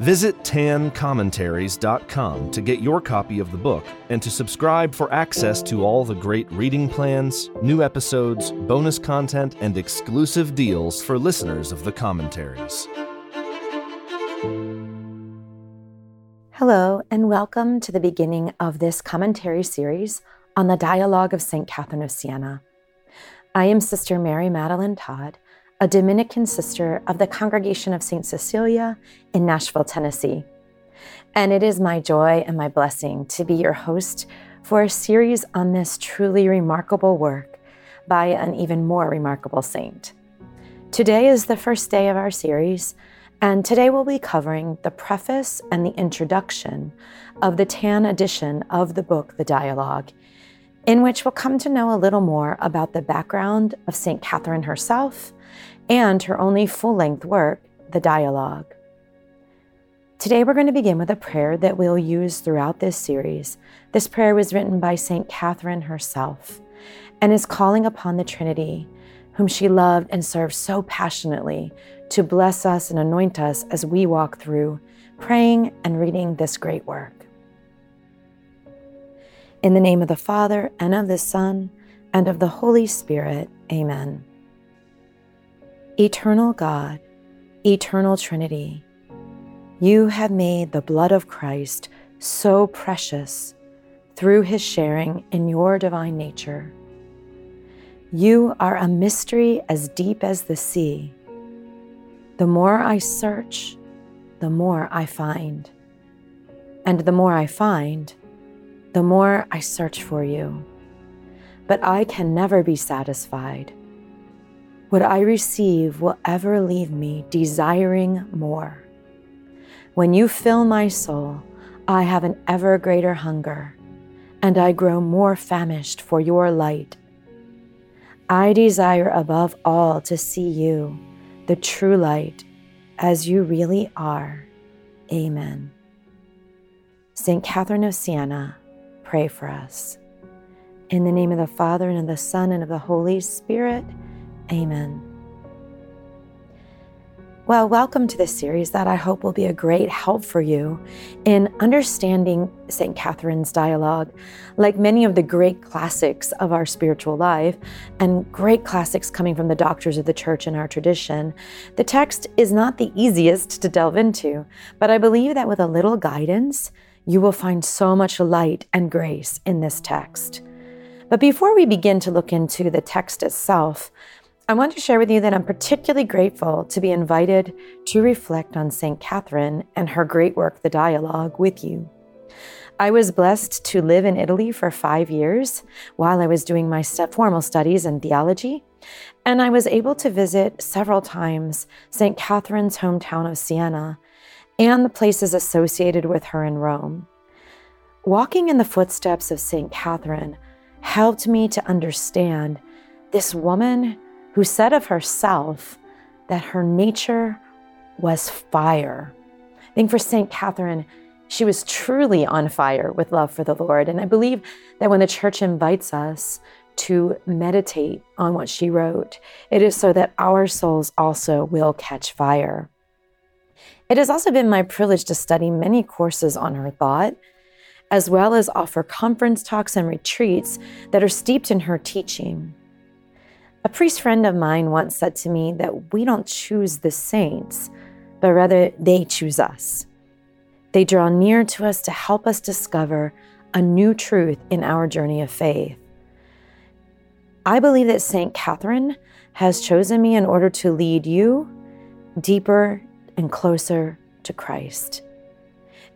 Visit tancommentaries.com to get your copy of the book and to subscribe for access to all the great reading plans, new episodes, bonus content, and exclusive deals for listeners of the commentaries. Hello, and welcome to the beginning of this commentary series on the Dialogue of St. Catherine of Siena. I am Sister Mary Madeline Todd a Dominican sister of the Congregation of St. Cecilia in Nashville, Tennessee. And it is my joy and my blessing to be your host for a series on this truly remarkable work by an even more remarkable saint. Today is the first day of our series, and today we'll be covering the preface and the introduction of the TAN edition of the book, The Dialogue, in which we'll come to know a little more about the background of St. Catherine herself and her only full length work, The Dialogue. Today, we're going to begin with a prayer that we'll use throughout this series. This prayer was written by St. Catherine herself and is calling upon the Trinity, whom she loved and served so passionately, to bless us and anoint us as we walk through praying and reading this great work. In the name of the Father, and of the Son, and of the Holy Spirit, amen. Eternal God, eternal Trinity, you have made the blood of Christ so precious through his sharing in your divine nature. You are a mystery as deep as the sea. The more I search, the more I find. And the more I find, the more I search for you. But I can never be satisfied what I receive will ever leave me desiring more. When you fill my soul, I have an ever greater hunger, and I grow more famished for your light. I desire above all to see you, the true light, as you really are. Amen. St. Catherine of Siena, pray for us. In the name of the Father, and of the Son, and of the Holy Spirit, Amen. Well, welcome to this series that I hope will be a great help for you in understanding St. Catherine's dialogue. Like many of the great classics of our spiritual life and great classics coming from the doctors of the church in our tradition, the text is not the easiest to delve into, but I believe that with a little guidance, you will find so much light and grace in this text. But before we begin to look into the text itself, I want to share with you that I'm particularly grateful to be invited to reflect on St. Catherine and her great work, The Dialogue, with you. I was blessed to live in Italy for five years while I was doing my formal studies in theology, and I was able to visit several times St. Catherine's hometown of Siena and the places associated with her in Rome. Walking in the footsteps of St. Catherine helped me to understand this woman who said of herself that her nature was fire. I think for St. Catherine, she was truly on fire with love for the Lord. And I believe that when the church invites us to meditate on what she wrote, it is so that our souls also will catch fire. It has also been my privilege to study many courses on her thought, as well as offer conference talks and retreats that are steeped in her teaching. A priest friend of mine once said to me that we don't choose the saints, but rather they choose us. They draw near to us to help us discover a new truth in our journey of faith. I believe that St. Catherine has chosen me in order to lead you deeper and closer to Christ.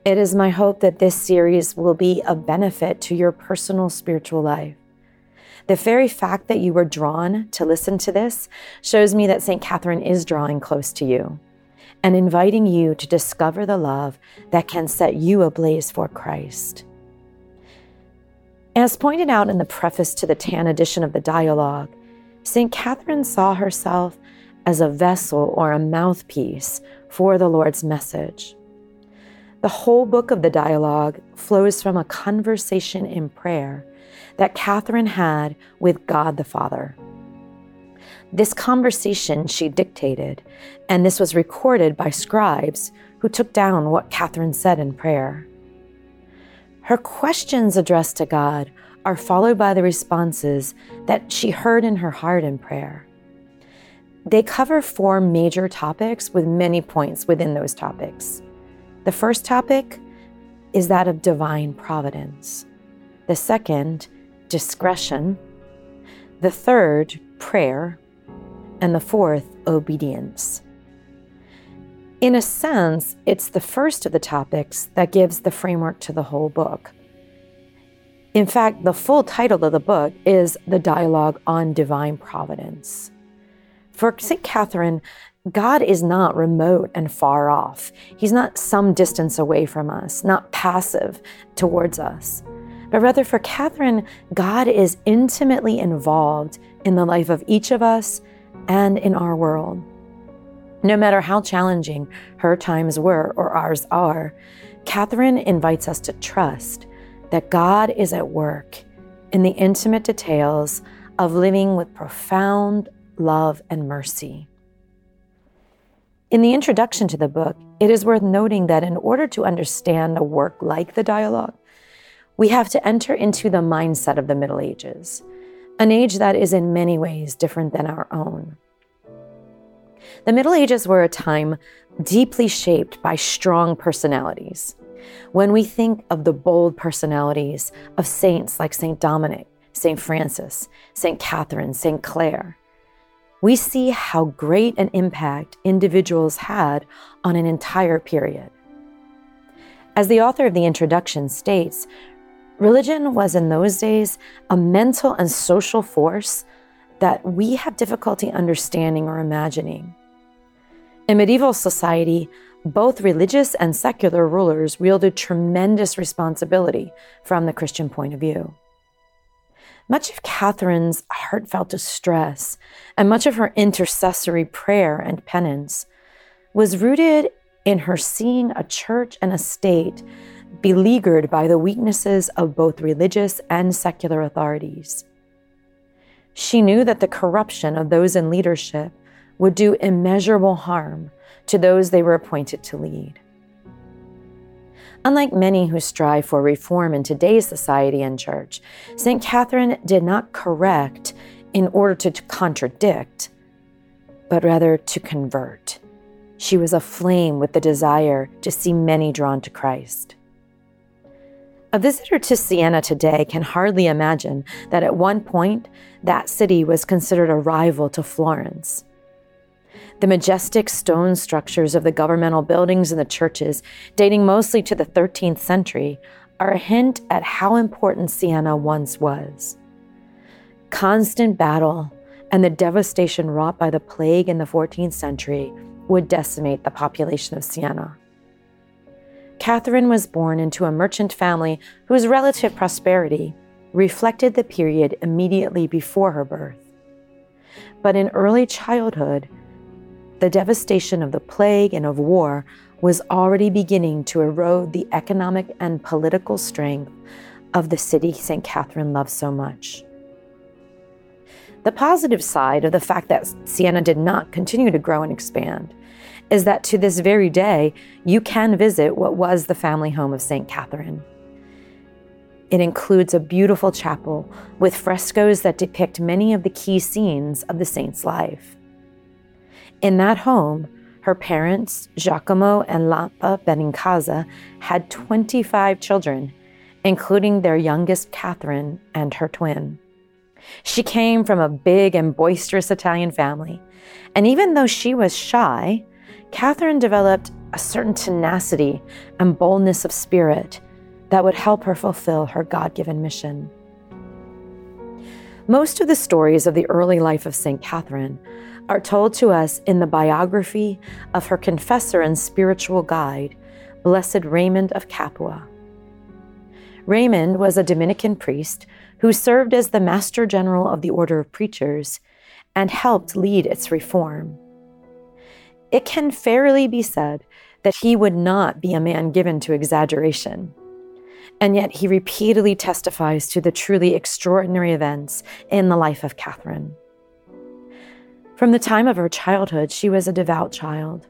It is my hope that this series will be a benefit to your personal spiritual life. The very fact that you were drawn to listen to this shows me that St. Catherine is drawing close to you and inviting you to discover the love that can set you ablaze for Christ. As pointed out in the preface to the Tan edition of the dialogue, St. Catherine saw herself as a vessel or a mouthpiece for the Lord's message. The whole book of the dialogue flows from a conversation in prayer that Catherine had with God the Father. This conversation she dictated, and this was recorded by scribes who took down what Catherine said in prayer. Her questions addressed to God are followed by the responses that she heard in her heart in prayer. They cover four major topics with many points within those topics. The first topic is that of divine providence. The second, discretion. The third, prayer. And the fourth, obedience. In a sense, it's the first of the topics that gives the framework to the whole book. In fact, the full title of the book is The Dialogue on Divine Providence. For St. Catherine, God is not remote and far off. He's not some distance away from us, not passive towards us. But rather, for Catherine, God is intimately involved in the life of each of us and in our world. No matter how challenging her times were or ours are, Catherine invites us to trust that God is at work in the intimate details of living with profound love and mercy. In the introduction to the book, it is worth noting that in order to understand a work like the dialogue, we have to enter into the mindset of the Middle Ages, an age that is in many ways different than our own. The Middle Ages were a time deeply shaped by strong personalities. When we think of the bold personalities of saints like St. Dominic, St. Francis, St. Catherine, St. Clare, we see how great an impact individuals had on an entire period. As the author of the introduction states, religion was in those days a mental and social force that we have difficulty understanding or imagining. In medieval society, both religious and secular rulers wielded tremendous responsibility from the Christian point of view. Much of Catherine's heartfelt distress and much of her intercessory prayer and penance was rooted in her seeing a church and a state beleaguered by the weaknesses of both religious and secular authorities. She knew that the corruption of those in leadership would do immeasurable harm to those they were appointed to lead. Unlike many who strive for reform in today's society and church, St. Catherine did not correct in order to contradict, but rather to convert. She was aflame with the desire to see many drawn to Christ. A visitor to Siena today can hardly imagine that at one point that city was considered a rival to Florence. The majestic stone structures of the governmental buildings and the churches, dating mostly to the 13th century, are a hint at how important Siena once was. Constant battle and the devastation wrought by the plague in the 14th century would decimate the population of Siena. Catherine was born into a merchant family whose relative prosperity reflected the period immediately before her birth. But in early childhood, the devastation of the plague and of war was already beginning to erode the economic and political strength of the city St. Catherine loved so much. The positive side of the fact that Siena did not continue to grow and expand is that to this very day, you can visit what was the family home of St. Catherine. It includes a beautiful chapel with frescoes that depict many of the key scenes of the saint's life. In that home, her parents, Giacomo and Lapa Benincasa, had 25 children, including their youngest, Catherine, and her twin. She came from a big and boisterous Italian family, and even though she was shy, Catherine developed a certain tenacity and boldness of spirit that would help her fulfill her God given mission. Most of the stories of the early life of St. Catherine are told to us in the biography of her confessor and spiritual guide, Blessed Raymond of Capua. Raymond was a Dominican priest who served as the Master General of the Order of Preachers and helped lead its reform. It can fairly be said that he would not be a man given to exaggeration. And yet he repeatedly testifies to the truly extraordinary events in the life of Catherine. From the time of her childhood, she was a devout child,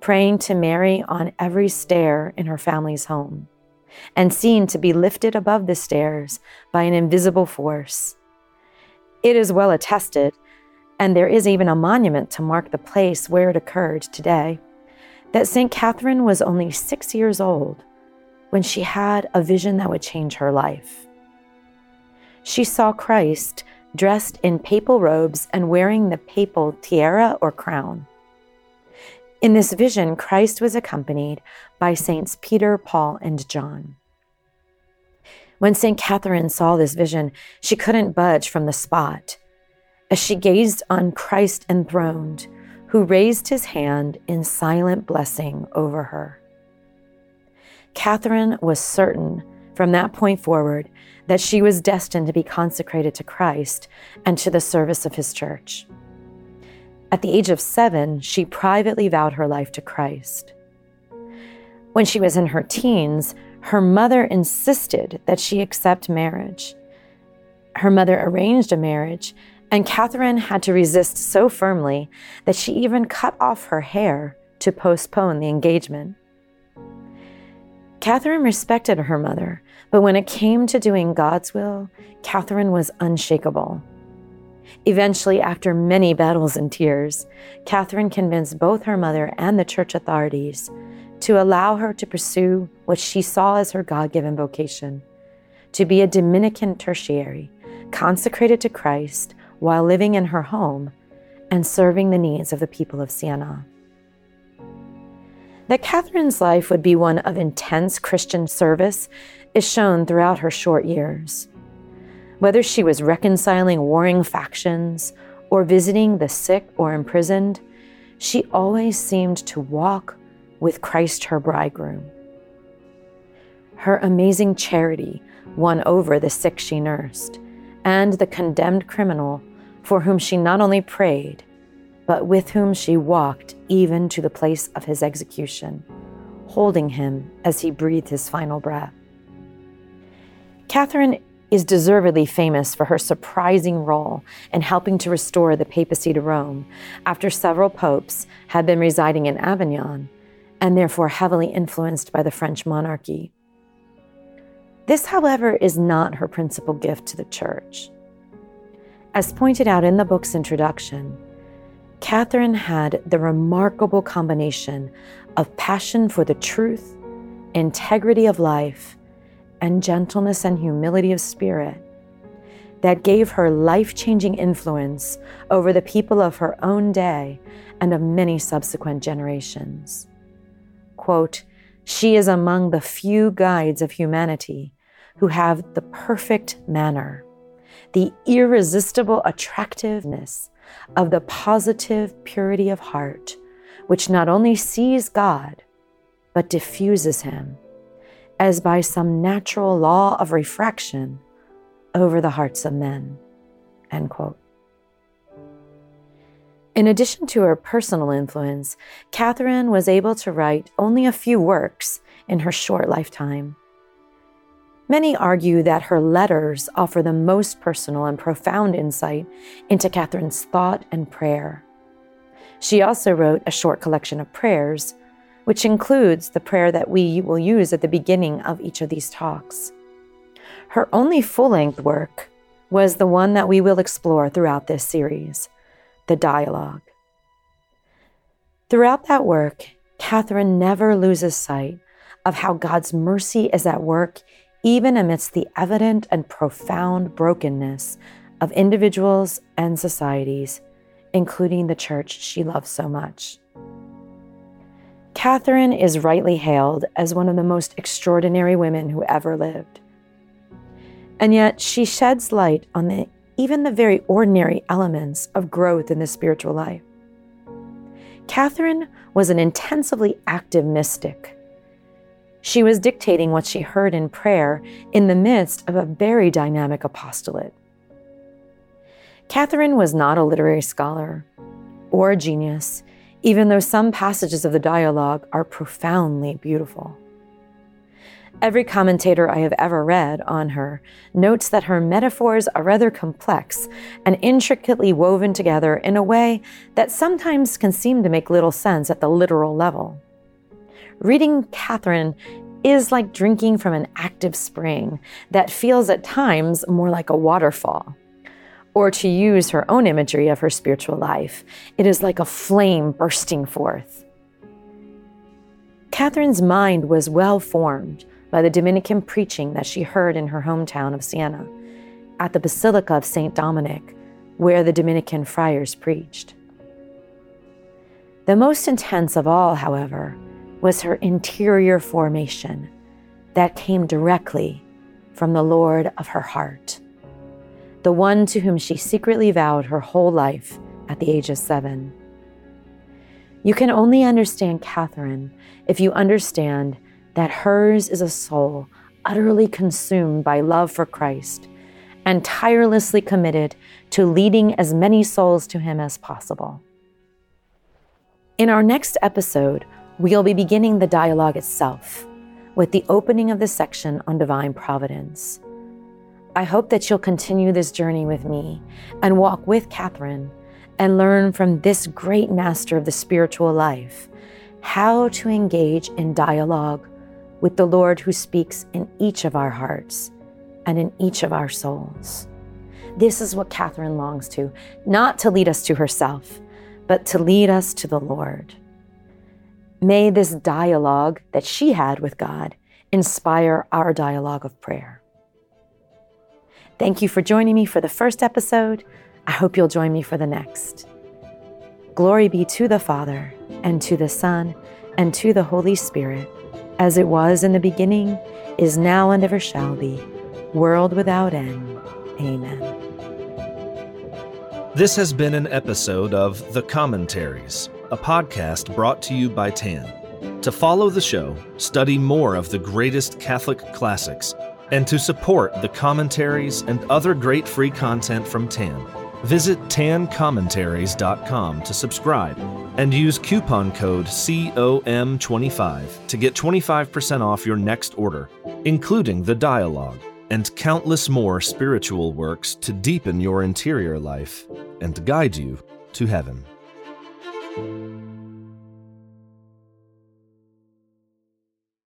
praying to Mary on every stair in her family's home, and seen to be lifted above the stairs by an invisible force. It is well attested, and there is even a monument to mark the place where it occurred today, that St. Catherine was only six years old when she had a vision that would change her life. She saw Christ dressed in papal robes and wearing the papal tiara or crown. In this vision, Christ was accompanied by Saints Peter, Paul, and John. When St. Catherine saw this vision, she couldn't budge from the spot as she gazed on Christ enthroned, who raised his hand in silent blessing over her. Catherine was certain from that point forward that she was destined to be consecrated to Christ and to the service of his church. At the age of seven, she privately vowed her life to Christ. When she was in her teens, her mother insisted that she accept marriage. Her mother arranged a marriage, and Catherine had to resist so firmly that she even cut off her hair to postpone the engagement. Catherine respected her mother, but when it came to doing God's will, Catherine was unshakable. Eventually, after many battles and tears, Catherine convinced both her mother and the church authorities to allow her to pursue what she saw as her God given vocation to be a Dominican tertiary, consecrated to Christ while living in her home and serving the needs of the people of Siena. That Catherine's life would be one of intense Christian service is shown throughout her short years. Whether she was reconciling warring factions or visiting the sick or imprisoned, she always seemed to walk with Christ her bridegroom. Her amazing charity won over the sick she nursed and the condemned criminal for whom she not only prayed, but with whom she walked even to the place of his execution, holding him as he breathed his final breath. Catherine is deservedly famous for her surprising role in helping to restore the papacy to Rome after several popes had been residing in Avignon and therefore heavily influenced by the French monarchy. This, however, is not her principal gift to the church. As pointed out in the book's introduction, Catherine had the remarkable combination of passion for the truth, integrity of life, and gentleness and humility of spirit that gave her life changing influence over the people of her own day and of many subsequent generations. Quote, she is among the few guides of humanity who have the perfect manner the irresistible attractiveness of the positive purity of heart, which not only sees God, but diffuses Him, as by some natural law of refraction over the hearts of men. End quote. In addition to her personal influence, Catherine was able to write only a few works in her short lifetime. Many argue that her letters offer the most personal and profound insight into Catherine's thought and prayer. She also wrote a short collection of prayers, which includes the prayer that we will use at the beginning of each of these talks. Her only full length work was the one that we will explore throughout this series, the Dialogue. Throughout that work, Catherine never loses sight of how God's mercy is at work even amidst the evident and profound brokenness of individuals and societies, including the church she loves so much. Catherine is rightly hailed as one of the most extraordinary women who ever lived. And yet she sheds light on the, even the very ordinary elements of growth in the spiritual life. Catherine was an intensively active mystic She was dictating what she heard in prayer in the midst of a very dynamic apostolate. Catherine was not a literary scholar or a genius, even though some passages of the dialogue are profoundly beautiful. Every commentator I have ever read on her notes that her metaphors are rather complex and intricately woven together in a way that sometimes can seem to make little sense at the literal level. Reading Catherine is like drinking from an active spring that feels at times more like a waterfall. Or to use her own imagery of her spiritual life, it is like a flame bursting forth. Catherine's mind was well formed by the Dominican preaching that she heard in her hometown of Siena, at the Basilica of St. Dominic, where the Dominican friars preached. The most intense of all, however, was her interior formation that came directly from the Lord of her heart, the one to whom she secretly vowed her whole life at the age of seven. You can only understand Catherine if you understand that hers is a soul utterly consumed by love for Christ and tirelessly committed to leading as many souls to Him as possible. In our next episode, we'll be beginning the dialogue itself with the opening of the section on divine providence. I hope that you'll continue this journey with me and walk with Catherine and learn from this great master of the spiritual life how to engage in dialogue with the Lord who speaks in each of our hearts and in each of our souls. This is what Catherine longs to, not to lead us to herself, but to lead us to the Lord. May this dialogue that she had with God inspire our dialogue of prayer. Thank you for joining me for the first episode. I hope you'll join me for the next. Glory be to the Father, and to the Son, and to the Holy Spirit as it was in the beginning, is now, and ever shall be, world without end. Amen. This has been an episode of The Commentaries, a podcast brought to you by TAN. To follow the show, study more of the greatest Catholic classics, and to support the commentaries and other great free content from TAN, visit tancommentaries.com to subscribe and use coupon code COM25 to get 25% off your next order, including the dialogue and countless more spiritual works to deepen your interior life and guide you to heaven.